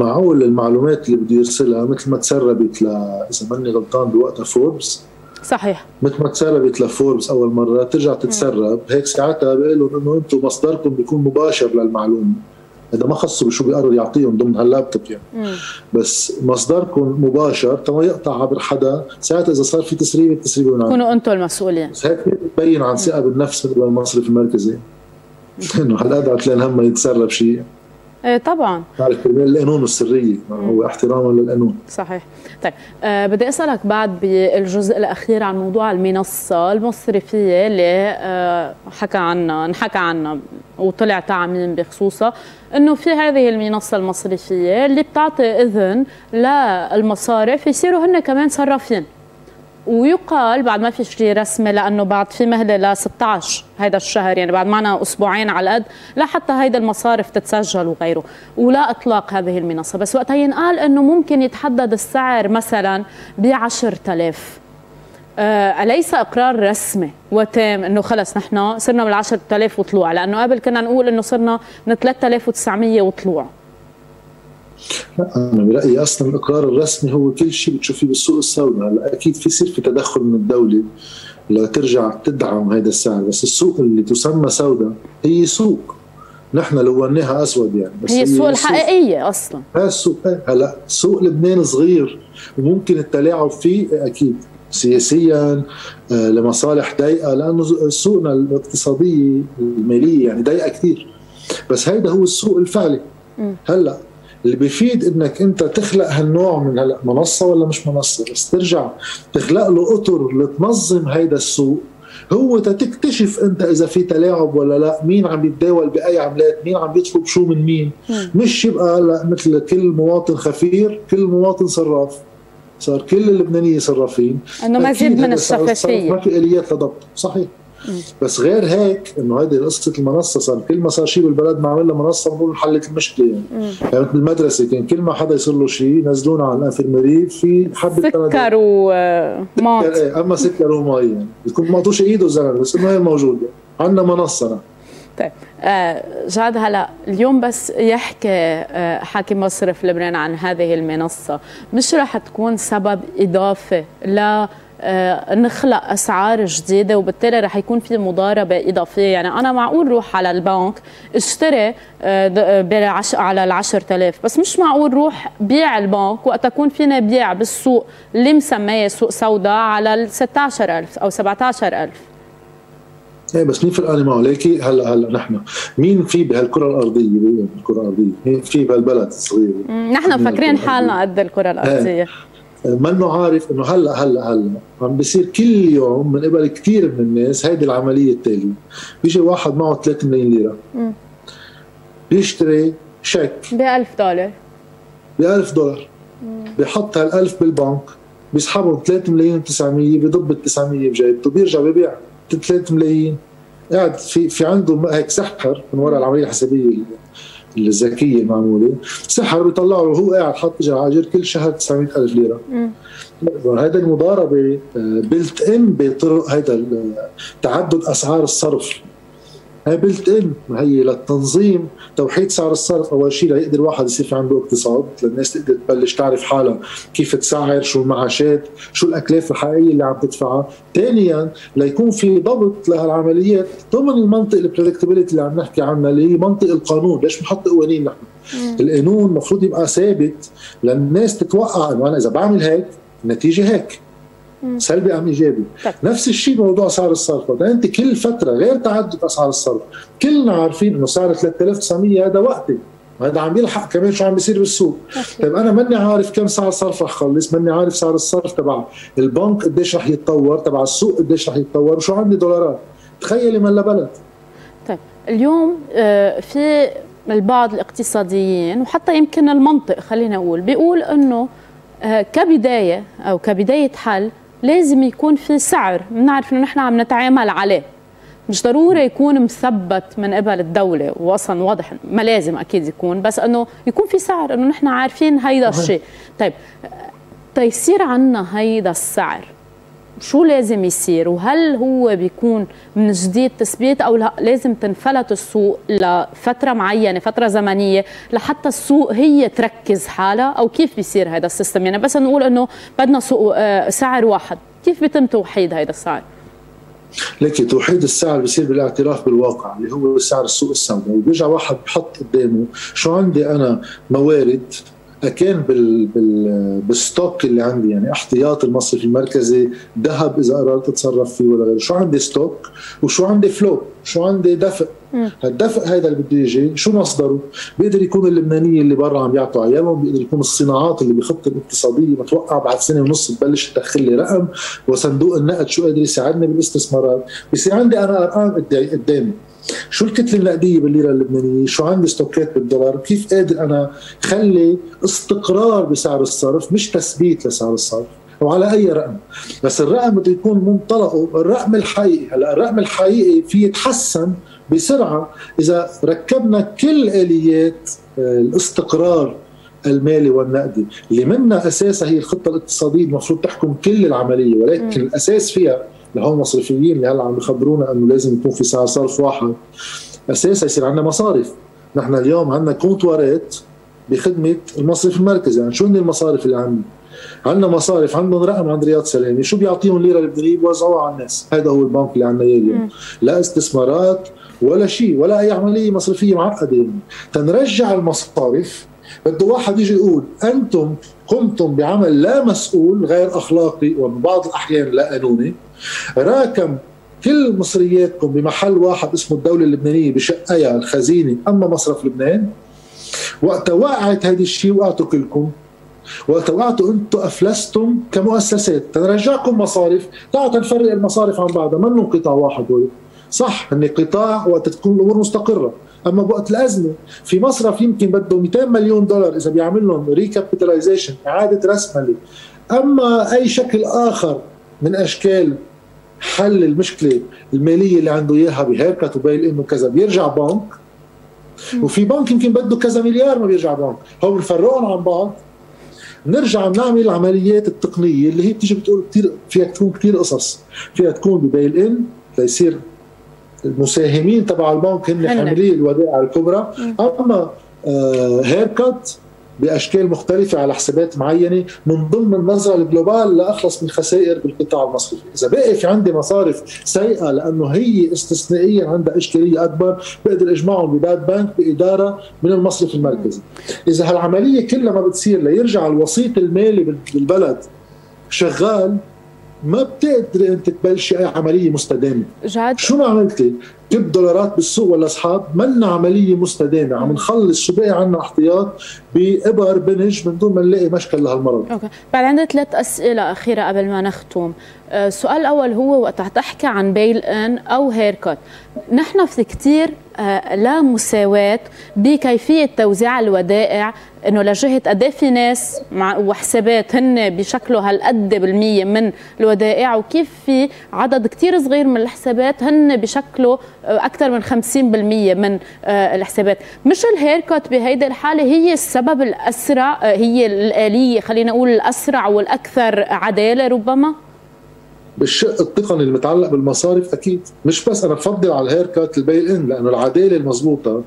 معقول المعلومات اللي بده يرسلها مثل ما تسربت ل إذا ماني غلطان بوقتها فوربس. صحيح. مثل ما تسربت لفوربس أول مرة ترجع تتسرب. هيك ساعتها بيقولوا إنه أنتم مصدركم بيكون مباشر للمعلومة. هذا ما خصه بشو بيقرر يعطيهم ضمن هاللابتوب يعني. مم. بس مصدركم مباشر تما يقطع عبر حدا. ساعتها إذا صار في تسريب التسريب من كونوا أنتم المسؤولين. بس هيك بتبين عن ثقة بالنفس من المصرف المركزي. إنه هالقد عتلان هم يتسرب شيء. إيه طبعا. القانون والسريه هو احتراما للقانون. صحيح. طيب أه بدي أسألك بعد بالجزء الأخير عن موضوع المنصة المصرفية اللي أه حكى عنها انحكى عنها وطلع تعميم بخصوصها إنه في هذه المنصة المصرفية اللي بتعطي إذن للمصارف يصيروا هن كمان صرافين. ويقال بعد ما في شيء رسمي لأنه بعد في مهلة ل 16 هذا الشهر يعني بعد معنا أسبوعين على القد لا حتى هيدا المصارف تتسجل وغيره. ولا إطلاق هذه المنصة. بس وقتها ينقال إنه ممكن يتحدد السعر مثلا ب 10000 آه أليس إقرار رسمي؟ وتام إنه خلص نحن صرنا من 10000 وطلوع. لأنه قبل كنا نقول إنه صرنا من 3900 وطلوع. لا أنا برأيي أصلا الاقرار الرسمي هو كل شيء بتشوفيه بالسوق السوداء هلا أكيد في يصير في تدخل من الدولة لترجع تدعم هذا السعر بس السوق اللي تسمى سوداء هي سوق. نحن لوناها أسود يعني بس هي السوق الحقيقية أصلا. هي السوق هلا سوق لبنان صغير وممكن التلاعب فيه أكيد سياسيا آه، لمصالح ضيقة لأنه سوقنا الاقتصادية المالية يعني ضيقة كثير. بس هيدا هو السوق الفعلي. هلا اللي بيفيد إنك أنت تخلق هالنوع من هلا منصة ولا مش منصة بس ترجع تخلق له أطر لتنظم هيدا السوق. هو تكتشف أنت إذا في تلاعب ولا لا مين عم يتداول بأي عملات مين عم يطلب شو من مين. مش يبقى هلا مثل كل مواطن خفير كل مواطن صراف. صار كل اللبنانيه صرافين. إنه مزيد من الشفافيه ما في إليات لضبط. صحيح. بس غير هيك إنه هذه قصة المنصة صار كل ما صار شيء بالبلد ما عمل منصة بنقول انحلت المشكلة يعني. يعني مثل المدرسة كان كل ما حدا يصير له شيء ينزلونا على الانفرمري في حبه سكر وماط إيه، أما سكر ومي يعني. بتكون مقطوش إيده الزلمة بس إنه هي موجوده عندنا منصة طيب آه جاد هلا اليوم بس يحكي آه حاكم مصرف لبنان عن هذه المنصة. مش رح تكون سبب إضافة ل آه نخلق أسعار جديدة وبالتالي رح يكون في مضاربة إضافية. يعني أنا معقول روح على البنك اشتري آه على ال 10000 بس مش معقول روح بيع البنك وقت يكون فينا بيع بالسوق اللي مسمية سوق سوداء على ال 16000 أو 17000 إيه بس مين فرقانه معه؟ ليكي؟ هلا هلا نحن. مين في بهالكرة الأرضية؟ بالكره الأرضية؟ مين في بهالبلد الصغير نحن مفكرين حالنا قد الكرة الأرضية. إيه. منه عارف إنه هلا هلا هلأ. عم بيصير كل يوم من قبل كثير من الناس هيدي العملية التالية. بيجي واحد معه 3 ملايين ليره. بيشتري شيك. ب 1000 دولار. ب 1000 دولار بحط هال1000 بالبنك. بيسحبهم 3 ملايين و900 بضب ال 900 بجيبته. بيرجع ببيع 3 ملايين قاعد في في عنده هيك سحر من وراء العملية الحسابية الذكية المعموله سحر بيطلع له وهو قاعد حاط اجر عاجر كل شهر 900 ألف ليرة. هذا المضاربة بلت ان بطرق هذا تعدد أسعار الصرف. بلت ان هي للتنظيم. توحيد سعر الصرف أول شيء ليقدر واحد يصير في عنده اقتصاد. للناس تقدر تبلش تعرف حالها كيف تسعر شو المعاشات شو الاكلاف الحقيقية اللي عم تدفعها. ثانيا ليكون في ضبط لهالعمليات ضمن المنطق البريدكتبيليتي اللي عم نحكي عنها اللي هي منطق القانون. ليش بنحط قوانين نحن؟ القانون المفروض يبقى ثابت للناس تتوقع إنه أنا إذا بعمل هيك النتيجة هيك. سلبي أم إيجابي. طيب. نفس الشيء موضوع اسعار الصرف أنت كل فترة غير تعدد أسعار الصرف كلنا عارفين إنه سعر 3900 هذا وقتي. وهذا عم يلحق كمان شو عم بيصير بالسوق. طيب أنا ماني عارف كم سعر صرف رح خلص ماني عارف سعر الصرف تبع البنك قديش رح يتطور تبع السوق قديش رح يتطور وشو عندي دولارات. تخيلي من لبلد طيب اليوم آه، في البعض الاقتصاديين وحتى يمكن المنطق خلينا نقول بيقول إنه آه، كبداية أو كبداية حل لازم يكون في سعر. بنعرف إنه نحن عم نتعامل عليه. مش ضروري يكون مثبت من قبل الدولة واصلا واضح ما لازم أكيد يكون بس إنه يكون في سعر إنه نحن عارفين هيدا الشيء. طيب تيصير عنا هيدا السعر. شو لازم يصير؟ وهل هو بيكون من جديد تثبيت أو لا؟ لازم تنفلت السوق لفترة معينة فترة زمنية لحتى السوق هي تركز حالها؟ أو كيف بيصير هذا السيستم؟ يعني بس نقول إنه بدنا سوق آه، سعر واحد. كيف بيتم توحيد هذا السعر؟ لكن توحيد السعر بيصير بالاعتراف بالواقع اللي هو سعر السوق السوداء. وبيرجع واحد بحط قدامه شو عندي أنا موارد كان بال بال بال stock اللي عندي يعني احتياط المصرفي المركزي ذهب إذا قررت أتصرف فيه ولا غيره. شو عندي stock؟ وشو عندي flow؟ شو عندي دفع هالدفع هذا اللي بده يجي شو مصدره؟ بيقدر يكون اللبنانية اللي برا عم يعطوا عيالهم بيقدر يكون الصناعات اللي بخطة الاقتصادية متوقع بعد سنة ونص تبلش تدخل لي رقم وصندوق النقد شو قادر يساعدني بالإستثمارات؟ بصير عندي أنا أرقام قدامي. شو الكتلة النقديه بالليره اللبنانية؟ شو عندي ستوكات بالدولار؟ كيف قادر أنا خلي استقرار بسعر الصرف مش تثبيت لسعر الصرف؟ وعلى أي رقم؟ بس الرقم بده يكون منطلقه الرقم الحقيقي هلا الرقم الحقيقي في يتحسن بسرعة إذا ركبنا كل آليات آه، الاستقرار المالي والنقدي اللي منها أساسها هي الخطة الاقتصادية المفروض تحكم كل العملية ولكن م. الأساس فيها لهون المصرفيين اللي هلا عم بخبرونا إنه لازم يكون في سعر صرف واحد. أساسا يصير عندنا مصارف. نحن اليوم عندنا كونتوارات بخدمة المصرف المركزي. يعني شو هن المصارف اللي عندنا؟ عندنا مصارف عندهم رقم عند رياض سلامي شو بيعطيهم ليرة لبنانيه بيوزعوها على الناس. هذا هو البنك اللي عندنا اليوم. لا استثمارات ولا شيء ولا أي عملية مصرفية معقدة. تنرجع المصارف بده واحد يجي يقول أنتم قمتم بعمل لا مسؤول غير أخلاقي وبعض الأحيان لا قانوني راكم كل مصرياتكم بمحل واحد اسمه الدولة اللبنانية بشقيها الخزينة أما مصرف لبنان. وقت وقعت هذا الشيء وقعتوا كلكم. وقت وقعتوا أنتم أفلستم كمؤسسات. تنرجعكم مصارف. تعالوا تنفرق المصارف عن بعضها. منهم قطاع واحد هو. صح هن قطاع وقت تكون الأمور مستقرة. أما بوقت الأزمة في مصرف يمكن بده 200 مليون دولار إذا بيعمل لهم recapitalization إعادة رسمله أما أي شكل آخر من أشكال حل المشكلة المالية اللي عنده إياها ب haircut وب bail-in كذا بيرجع بنك. وفي بنك يمكن بده كذا مليار ما بيرجع بنك. هو بنفرقهم عن بعض. نرجع نعمل العمليات التقنية اللي هي بتيجي بتقول كثير فيها تكون كثير قصص. فيها تكون ب bail-in ليصير المساهمين تبع البنك هن حاملي الودائع الكبرى. أما آه haircut بأشكال مختلفة على حسابات معينة من ضمن النظرة ال global لأخلص من خسائر بالقطاع المصرفي، إذا بقي في عندي مصارف سيئة لأنه هي استثنائيا عندها إشكالية أكبر بقدر اجمعهم ب bad bank بإدارة من المصرف المركزي. إذا هالعملية كلها ما بتصير ليرجع الوسيط المالي بالبلد شغال ما بتقدري أنت تبلشي أي عملية مستدامة. جاد شو ما عملتي؟ كب دولارات بالسوق ولا سحب منا عملية مستدامة. عم نخلص شو بقي عنا احتياط بإبر بنج من دون ما نلاقي مشكل لهالمرض. okay. بعد عندي ثلاث أسئلة أخيرة قبل ما نختم. آه، السؤال الأول هو وقت تحكي عن bail-in أو haircut نحن في كثير آه، لا مساواة بكيفية توزيع الودائع إنه لجهة قد إيه في ناس وحسابات هن بشكله هالقد بالمية من الودائع وكيف في عدد كثير صغير من الحسابات هن بشكله آه، أكثر من 50% من الحسابات. مش ال haircut بهيدي الحالة هي السبب الأسرع هي الآلية خلينا نقول الأسرع والأكثر عدالة ربما؟ بالشق التقني المتعلق بالمصارف أكيد. مش بس أنا بفضل على ال haircut ال bail-in لأنه العدالة المضبوطه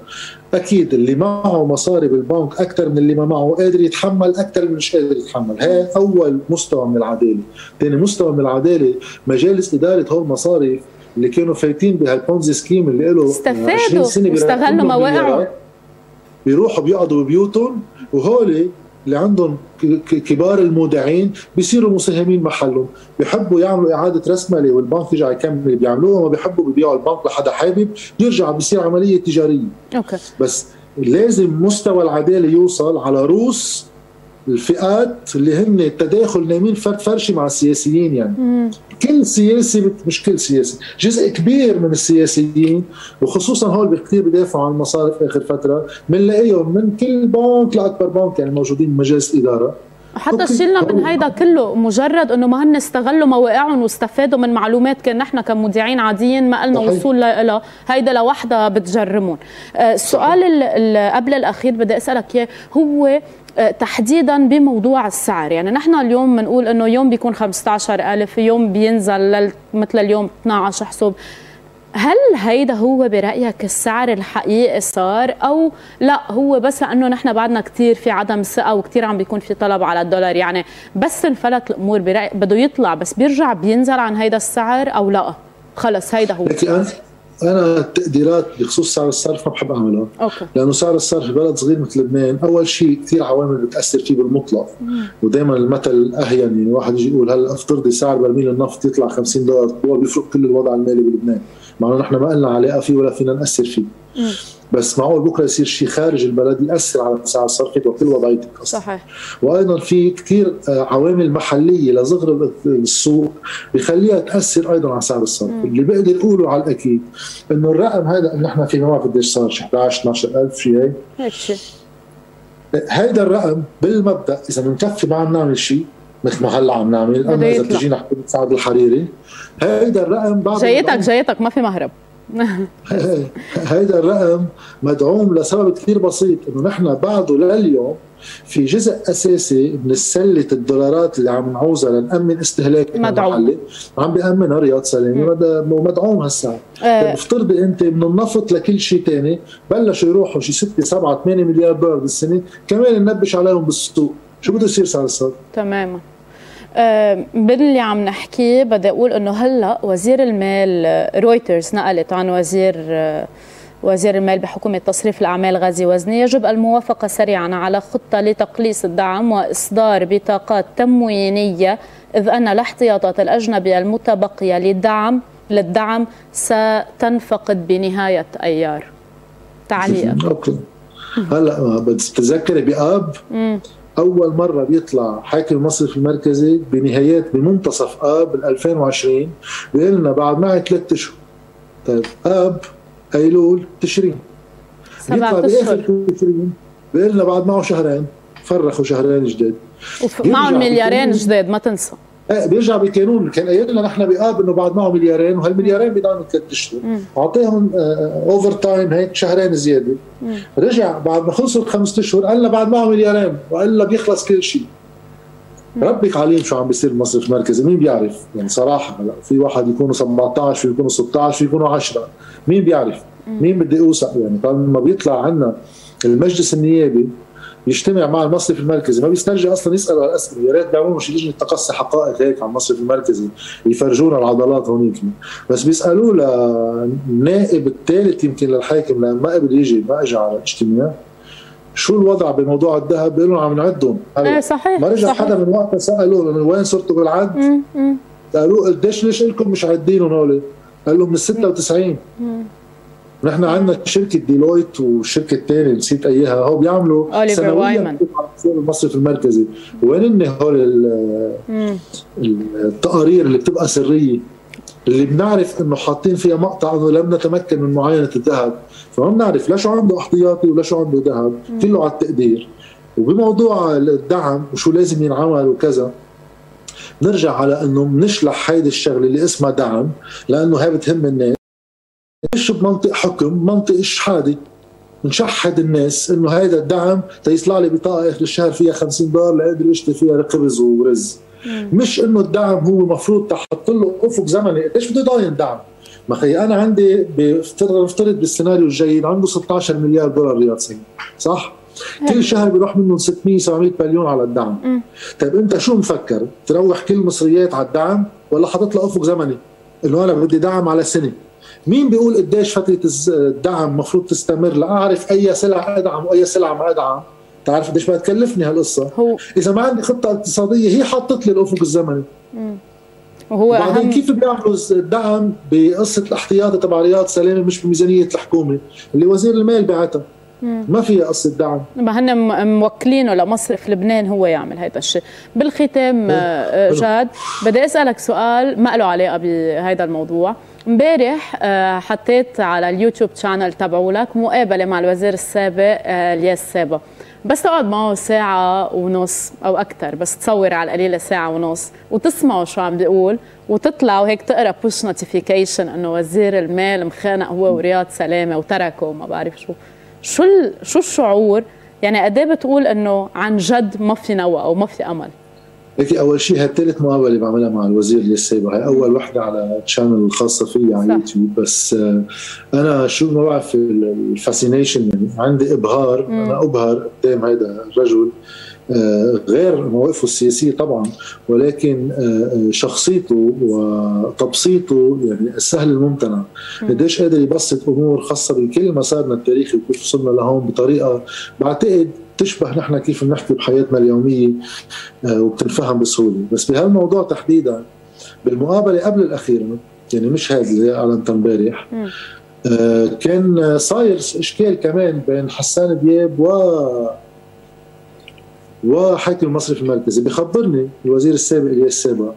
أكيد اللي معه مصاري بالبنك أكثر من اللي ما معه قادر يتحمل أكثر من مش قادر يتحمل. هي أول مستوى من العدالة. ثاني مستوى من العدالة مجالس اداره هول المصارف اللي كانوا فايتين بهالبونزي سكيم اللي له 20 سنة واستغلوا مواقعهم بيروحوا بيقعدوا ببيوتهم وهولي اللي عندهم كبار المودعين بيصيروا مساهمين محلهم. بيحبوا يعملوا إعادة رسمله والبنك يرجع يكمل بيعملوها ما بيحبوا بيبيعوا البنك لحدا حابب يرجع بيصير عملية تجارية. أوكي. بس لازم مستوى العدالة يوصل على روس الفئات اللي هن التداخل نايمين فرد فرشي مع السياسيين يعني. مم. كل سياسي مش كل سياسي جزء كبير من السياسيين وخصوصا هول كثير بدافعوا عن المصارف آخر فترة بنلاقيهم من كل بنك لأكبر بنك يعني موجودين بمجالس الإدارة. حتى شلنا من هيدا كله مجرد إنه ما هن استغلوا مواقعهم واستفادوا من معلومات كأن نحن كمذيعين عاديين ما لنا وصول لها هيدا لوحدها بتجرمون آه، السؤال قبل الأخير بدي أسألك إياه هو تحديدا بموضوع السعر. يعني نحن اليوم بنقول إنه يوم بيكون 15000 يوم بينزل مثل اليوم 12 حسب هل هيدا هو برأيك السعر الحقيقي صار؟ أو لا هو بس لأنه نحن بعدنا كثير في عدم ثقة وكثير عم بيكون في طلب على الدولار. يعني بس انفلت الأمور برأي بده يطلع بس بيرجع بينزل عن هيدا السعر أو لا؟ خلص هيدا هو. أنا التقديرات بخصوص سعر الصرف ما بحب اعملها أوكي. لأنه سعر الصرف ببلد صغير مثل لبنان أول شيء كثير عوامل بتأثر فيه بالمطلق. ودائما المثل اهين يعني واحد يجي يقول هلا افترضي سعر برميل النفط يطلع 50 دولار؟ هو بيفرق كل الوضع المالي بلبنان مع انه نحن ما لنا علاقه فيه ولا فينا نأثر فيه. بس معقول بكرة يصير شيء خارج البلد يأثر على سعر الصرف وكل وضعيتك صحيح. وأيضا في كثير آه، عوامل محلية لصغر السوق بخليها تأثر أيضا على سعر الصرف. اللي بقدر اقوله على الأكيد إنه الرقم هذا اللي نحن في ما بعرف قديش صار 11 12000 شيء هيك. هيك شيء هيدا الرقم بالمبدأ إذا بنكفي ما عم نعمل شيء مثل ما هلأ عم نعمل أما إذا بتجينا حكومة سعد الحريري هيدا الرقم بعد جايتك جايتك ما في مهرب. [laughs] هيدا الرقم مدعوم لسبب كثير بسيط إنه نحن بعده لليوم في جزء أساسي من السلة الدولارات اللي عم نعوزها لنأمن استهلاك مدعوم. عم بيامنها رياض سلامي ومدعوم هالسعر آه. افترضي انت من النفط لكل شيء ثاني بلشوا يروحوا شي 6 7 8 مليار دولار بالسنة كمان ننبش عليهم بالسوق. شو بده يصير سعر الصرف؟ تماما. باللي عم نحكيه بدي أقول إنه هلأ وزير المال رويترز نقلت عن وزير وزير المال بحكومة تصريف الأعمال غازي وزني يجب الموافقة سريعا على خطة لتقليص الدعم وإصدار بطاقات تموينية إذ أن الاحتياطات الأجنبية المتبقية للدعم للدعم ستنفقد بنهاية أيار. تعليق. هلأ بتتذكري بآب؟ أول مرة بيطلع حاكم المصرف المركزي بنهايات بمنتصف آب 2020 بيقول لنا بعد معي ثلاث أشهر. طيب آب ايلول تشرين. بيطلع بآخر تشرين بيقول لنا بعد معه شهرين فرخوا شهرين جداد. ومعهم مليارين جداد ما تنسى. بيرجع بكانون كان قايل لنا نحن بآب إنه بعد معه مليارين وهالمليارين بيضلوا ثلاث اشهر أعطيهم overtime هيك شهرين زيادة. رجع بعد ما خلصوا الخمس أشهر قال لنا بعد معه مليارين وقال لنا بيخلص كل شيء. ربك عليم شو عم بيصير بالمصرف المركزي مين بيعرف؟ يعني صراحة هلا في واحد يكونوا 17 في يكونوا 16 في يكونوا 10 مين بيعرف؟ مين بدي أوثق؟ يعني لما بيطلع عنا المجلس النيابي يجتمع مع المصرف المركزي. ما بيسترجع أصلا يسالوا الأسئلة. يا ريت بيعملوا شي لجنه تقصي حقائق هيك على المصرف المركزي. يفرجونا العضلات هونيك. بس بيسألوه للنائب الثالث يمكن للحاكم لما ما قبل يجي ما اجى على الاجتماع. شو الوضع بموضوع الذهب؟ بيقولوا عم نعدهم. إيه صحيح ما رجع صحيح. حدا من وقتها سألوه من وين صرتوا بالعد؟ قالوا قديش ليش لكم مش عادينهم هول؟ قال لهم من 96 نحن عندنا شركة ديلويت والشركة الثانية نسيت اياها هو بيعملوا وايمان المصرف المركزي. وين هول التقارير اللي بتبقى سرية؟ اللي بنعرف إنه حاطين فيها مقطع إنه لم نتمكن من معاينة الذهب. فما بنعرف لا شو عنده احتياطي ولا شو عنده ذهب. كله على التقدير. وبموضوع الدعم وشو لازم ينعمل وكذا نرجع على إنه بنشلح هيدي الشغلة اللي اسمها دعم لأنه هي بتهم الناس. مش بمنطق حكم؟ منطق اشحادي نشحد الناس إنه هيدا الدعم تيطلع لي بطاقة آخر الشهر فيها 50 دولار لاقدر اشتري فيها خبز ورز. مش إنه الدعم هو مفروض تحط له أفق زمني. قديش بده يضاين دعم؟ ما خي أنا عندي بفترض بالسيناريو الجيد عنده 16 مليار دولار رياض سنة صح؟ كل شهر بيروح منهم 600 700 مليون على الدعم. طيب أنت شو مفكر؟ تروح كل المصريات على الدعم ولا حاطط له أفق زمني؟ انه أنا بدي دعم على سنة. مين بيقول قديش فترة الدعم مفروض تستمر لأعرف أي سلعة أدعم وأي سلعة ما أدعم؟ تعرف قديش بدها تكلفني هالقصة. هو إذا ما عندي خطة اقتصادية هي حطت لي الأفق الزمني. وهو وبعدين أهم... كيف بيعملوا الدعم؟ بقصة الاحتياطي تبع رياض سلامه مش بميزانية الحكومة اللي وزير المال بعتها. ما فيها قصة دعم. ما هن موكلينه لمصرف لبنان هو يعمل هذا الشيء. بالختام آه، جاد بدي أسألك سؤال ما له علاقة بهذا الموضوع. امبارح آه، حطيت على ال YouTube channel تبعولك مقابلة مع الوزير السابق آه، الياس سابا بس تقعد معه ساعة ونص أو أكثر بس تصور على القليلة ساعة ونص وتسمعوا شو عم بيقول وتطلع وهيك تقرأ push notification إنه وزير المال مخانق هو ورياض سلامة وتركه وما بعرف شو. شو شو الشعور؟ يعني قد إيه بتقول إنه عن جد ما في no way أو ما في أمل؟ هيك أول شيء هي ثالث مقابلة بعملها مع الوزير اليسيبا هي أول وحدة على ال channel الخاصة فيي على اليوتيوب بس آه، أنا شو ما بعرف ال fascination يعني عندي إبهار مم. أنا أبهر قدام هذا الرجل. آه، غير مواقفه السياسية طبعا ولكن آه، شخصيته وتبسيطه يعني السهل الممتنع. قديش قادر يبسط أمور خاصة بكل مسارنا التاريخي وكيف وصلنا لهون بطريقة بعتقد تشبه نحن كيف بنحكي بحياتنا اليومية آه، وبتنفهم بسهولة. بس بهالموضوع تحديدا بالمقابلة قبل الأخيرة يعني مش هذا اللي أعلنت امبارح كان صاير إشكال كمان بين حسان دياب و وحاكم المصرف المركزي. بخبرني الوزير السابق إلياس سابا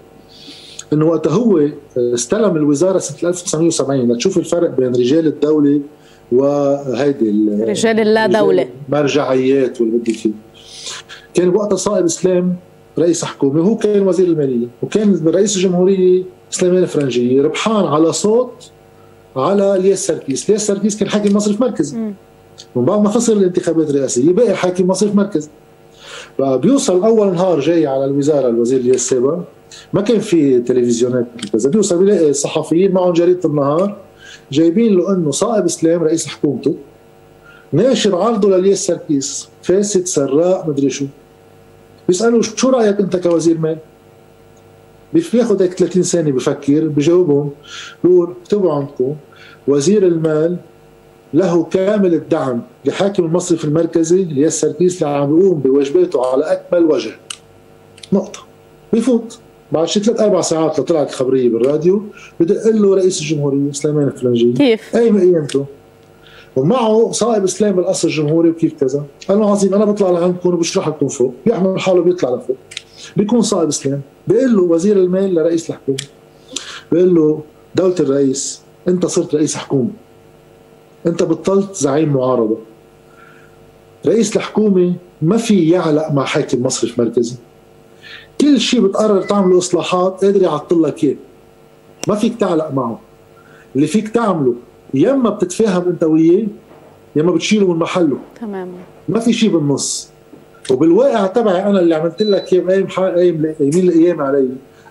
إنه وقتها هو استلم الوزارة سنة 1970 لتشوف الفرق بين رجال الدولة وهيدي رجال اللا دولة. مرجعيات واللي بدك فيه كان وقتها صائب اسلام رئيس حكومة وهو كان وزير المالية وكان رئيس الجمهوريه سليمان الفرنجيه ربحان على صوت على الياس سركيس، الياس سركيس كان حاكم مصرف مركزي ومن بعد ما خسر الانتخابات الرئاسية بقى حاكم مصرف مركزي فبيوصل أول نهار جاي على الوزارة الوزير الياس سابا ما كان في تلفزيونات كذا. بيوصل بيلاقي صحفيين معهم جريدة النهار. جايبين له انه صائب اسلام رئيس حكومته ناشر عرضه للياس سركيس فاسد سراء مدري شو. بيسألوا شو رأيك انت كوزير مال؟ بياخذ هيك 30 ثانية بفكر بجاوبهم بيقول اكتبوا عندكم وزير المال له كامل الدعم لحاكم المصرف المركزي الياس سركيس اللي عم بيقوم بواجباته على أكمل وجه. نقطة. بيفوت بعد شي ثلاث أربع ساعات لطلعت الخبريه بالراديو بدق له رئيس الجمهورية سليمان الفلنجي. كيف؟ أي قيمته. ومعه صائب اسلام بالقصر الجمهوري وكيف كذا. قال له عظيم أنا بطلع لعندكم وبشرح لكم فوق. بيعمل حاله بيطلع لفوق. بيكون صائب اسلام بيقول له وزير المال لرئيس الحكومة. بيقول له دولة الرئيس أنت صرت رئيس حكومة. أنت بطلت زعيم معارضة. رئيس الحكومة ما في يعلق مع حاكم مصرف مركزي كل شيء بتقرر تعمل إصلاحات قادر يعطل لك إياه. ما فيك تعلق معه. اللي فيك تعمله يا إما بتتفاهم أنت وياه يا إما بتشيله من محله. تماما ما في شيء بالنص. وبالواقع تبعي أنا اللي عملت لك اياه بايام أيام يمين الأيام علي.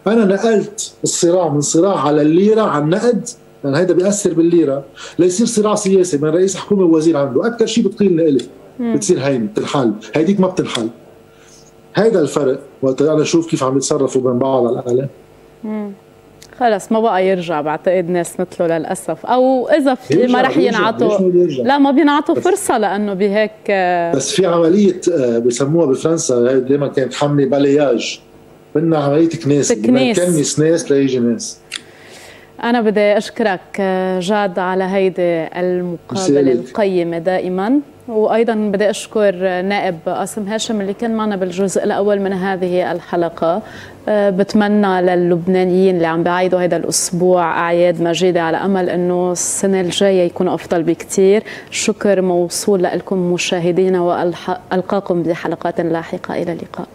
أنا نقلت الصراع من صراع على الليرة على النقد. لأن هيدا بيأثر بالليرة. ليصير صراع سياسي بين رئيس حكومة ووزير عنده. أكثر شيء بتقيل لي بتصير هين بتنحل. هيديك ما بتنحل. هيدا الفرق. وقت أنا أشوف كيف عم يتصرفوا بين بعض على الاعلام خلص ما بقى يرجع بعتقد ناس مثله للأسف. أو إذا في ما رح ينعطوا لا ما بينعطوا فرصة لأنه بهيك بس في عملية آه، بسموها بفرنسا دائما كانت حملة بلياج. بدنا عملية كناس كنس ناس ليجي ناس. أنا بدي أشكرك آه، جاد على هيدي المقابلة القيمة دائما. وأيضا بدي أشكر نائب قاسم هاشم اللي كان معنا بالجزء الأول من هذه الحلقة. آه، بتمنى للبنانيين اللي عم بعيدوا هذا الأسبوع أعياد مجيدة على أمل أنه السنة الجاية يكون أفضل بكتير. شكر موصول لكم مشاهدينا وألقاكم بحلقات لاحقة. إلى اللقاء.